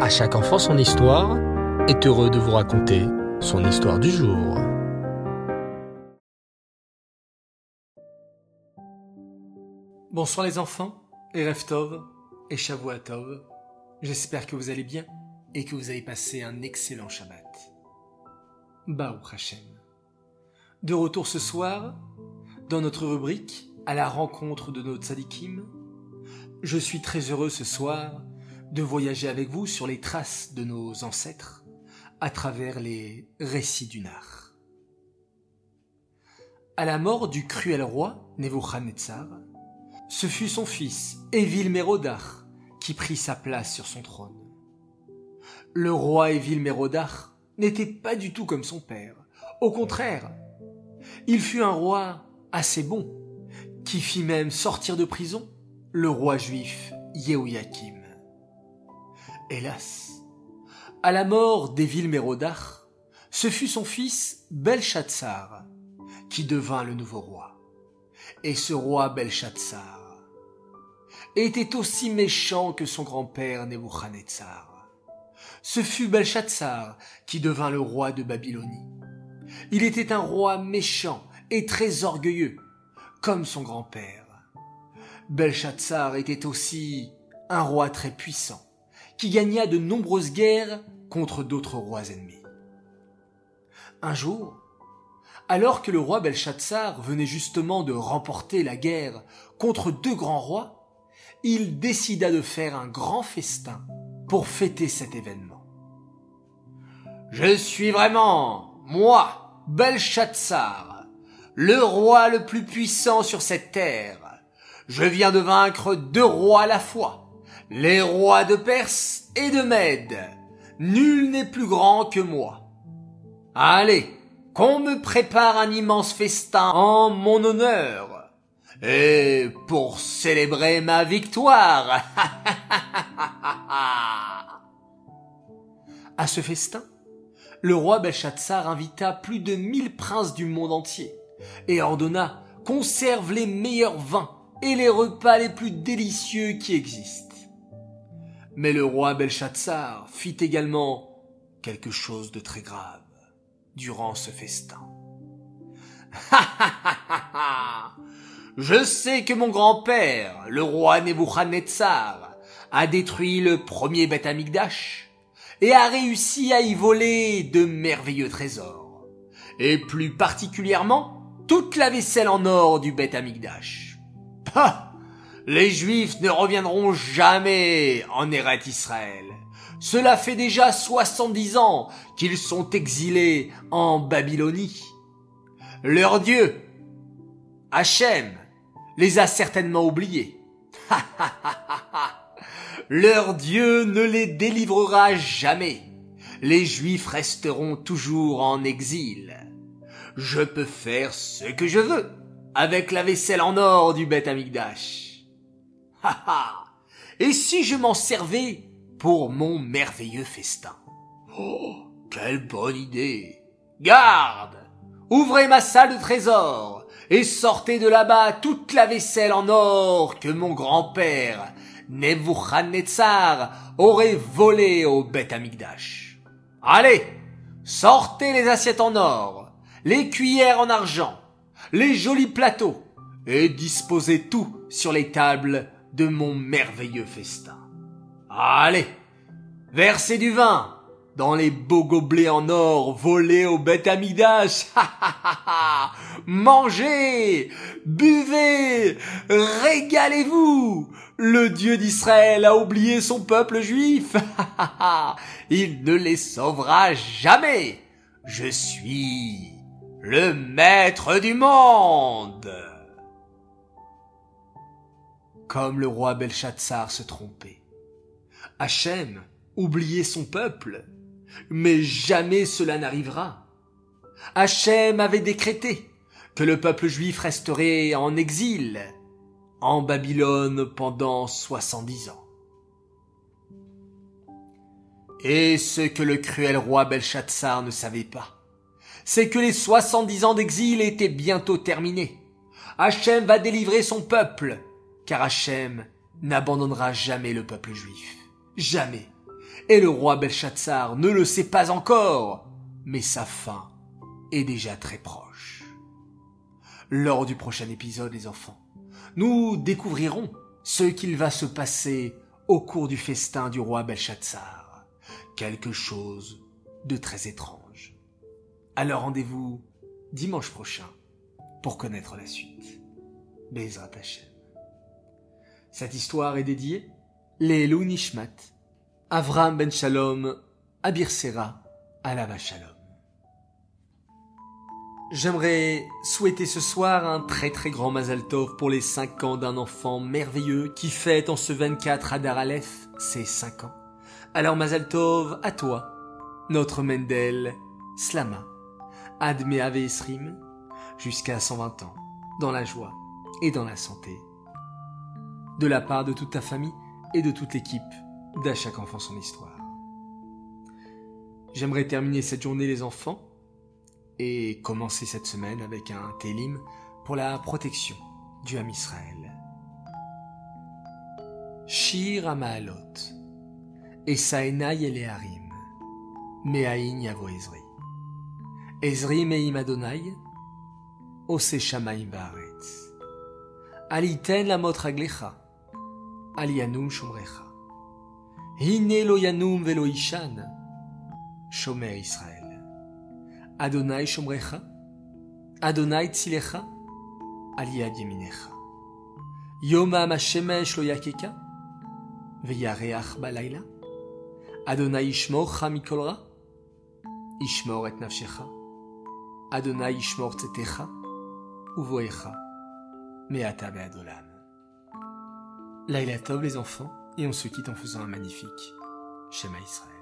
À chaque enfant son histoire est heureux de vous raconter son histoire du jour. Bonsoir les enfants, et Reftov, et Shavuatov. J'espère que vous allez bien et que vous avez passé un excellent Shabbat. Baou Hashem. De retour ce soir, dans notre rubrique À la rencontre de nos tzadikim, je suis très heureux ce soir de voyager avec vous sur les traces de nos ancêtres à travers les récits du Nar. À la mort du cruel roi Nebuchadnezzar, ce fut son fils Évil Mérodach qui prit sa place sur son trône. Le roi Évil Mérodach n'était pas du tout comme son père. Au contraire, il fut un roi assez bon, qui fit même sortir de prison le roi juif Yehoyakim. Hélas, à la mort d'Évil Mérodach, ce fut son fils Belshazzar qui devint le nouveau roi. Et ce roi Belshazzar était aussi méchant que son grand-père Nebuchadnezzar. Ce fut Belshazzar qui devint le roi de Babylonie. Il était un roi méchant et très orgueilleux, comme son grand-père. Belshazzar était aussi un roi très puissant, qui gagna de nombreuses guerres contre d'autres rois ennemis. Un jour, alors que le roi Belshazzar venait justement de remporter la guerre contre deux grands rois, il décida de faire un grand festin pour fêter cet événement. Je suis vraiment, moi, Belshazzar, le roi le plus puissant sur cette terre. Je viens de vaincre deux rois à la fois, les rois de Perse et de Mède. Nul n'est plus grand que moi. Allez, qu'on me prépare un immense festin en mon honneur. Et pour célébrer ma victoire. à ce festin, le roi Belshazzar invita plus de mille princes du monde entier et ordonna qu'on serve les meilleurs vins et les repas les plus délicieux qui existent. Mais le roi Belshazzar fit également quelque chose de très grave durant ce festin. Je sais que mon grand-père, le roi Nebuchadnezzar, a détruit le premier Beth Amikdash et a réussi à y voler de merveilleux trésors, et plus particulièrement toute la vaisselle en or du Beth Amikdash. Ah Les Juifs ne reviendront jamais en Eret Israël. Cela fait déjà soixante-dix ans qu'ils sont exilés en Babylonie. Leur Dieu, Hachem, les a certainement oubliés. Leur Dieu ne les délivrera jamais. Les Juifs resteront toujours en exil. Je peux faire ce que je veux avec la vaisselle en or du Beth Amikdash. Et si je m'en servais pour mon merveilleux festin? Oh, quelle bonne idée. Garde. Ouvrez ma salle de trésor et sortez de là-bas toute la vaisselle en or que mon grand-père, Nebuchadnezzar, aurait volée au Beth Amikdash. Allez, sortez les assiettes en or, les cuillères en argent, les jolis plateaux, et disposez tout sur les tables de mon merveilleux festin. Allez, versez du vin dans les beaux gobelets en or volés au Beth Amidash. Mangez, buvez, régalez-vous. Le Dieu d'Israël a oublié son peuple juif. Il ne les sauvera jamais. Je suis le maître du monde. Comme le roi Belshazzar se trompait. Hachem oubliait son peuple. Mais jamais cela n'arrivera. Hachem avait décrété que le peuple juif resterait en exil en Babylone pendant soixante-dix ans. Et ce que le cruel roi Belshazzar ne savait pas, c'est que les soixante-dix ans d'exil étaient bientôt terminés. Hachem va délivrer son peuple, car Hachem n'abandonnera jamais le peuple juif. Jamais. Et le roi Belshazzar ne le sait pas encore, mais sa fin est déjà très proche. Lors du prochain épisode, les enfants, nous découvrirons ce qu'il va se passer au cours du festin du roi Belshazzar. Quelque chose de très étrange. Alors rendez-vous dimanche prochain pour connaître la suite. Bezrat Hashem. Cette histoire est dédiée les Nishmat, Avram ben Shalom, Abir Sera, Alava Shalom. J'aimerais souhaiter ce soir un très très grand Mazal Tov pour les 5 ans d'un enfant merveilleux qui fête en ce 24 Adar Aleph ses 5 ans. Alors Mazal Tov à toi, notre Mendel, Slama, Adme Ave Esrim, jusqu'à 120 ans, dans la joie et dans la santé. De la part de toute ta famille et de toute l'équipe d'À chaque enfant son histoire. J'aimerais terminer cette journée les enfants et commencer cette semaine avec un télim pour la protection du Ham Israël. Shir Amaalot, Esaenai Eleharim, Meaïn Yavo Ezri, Ezri Meim Adonai, Ose Shamaim Baaretz, Aliten Lamot Raglecha, Alianum Shomrecha, Hine Lo Yanum Velo Ishan, Shomer Israël. Adonai Shomrecha, Adonai Tzilecha, Aliad Yeminecha. Yoma Hashemesh lo yakeka, Veyareach balayla. Adonai Ishmorcha mikolra, Ishmor et nafshecha. Adonai Ishmor tzetecha, Uvoecha, Meata be'adolam. Laila Tov les enfants, et on se quitte en faisant un magnifique Shema Israël.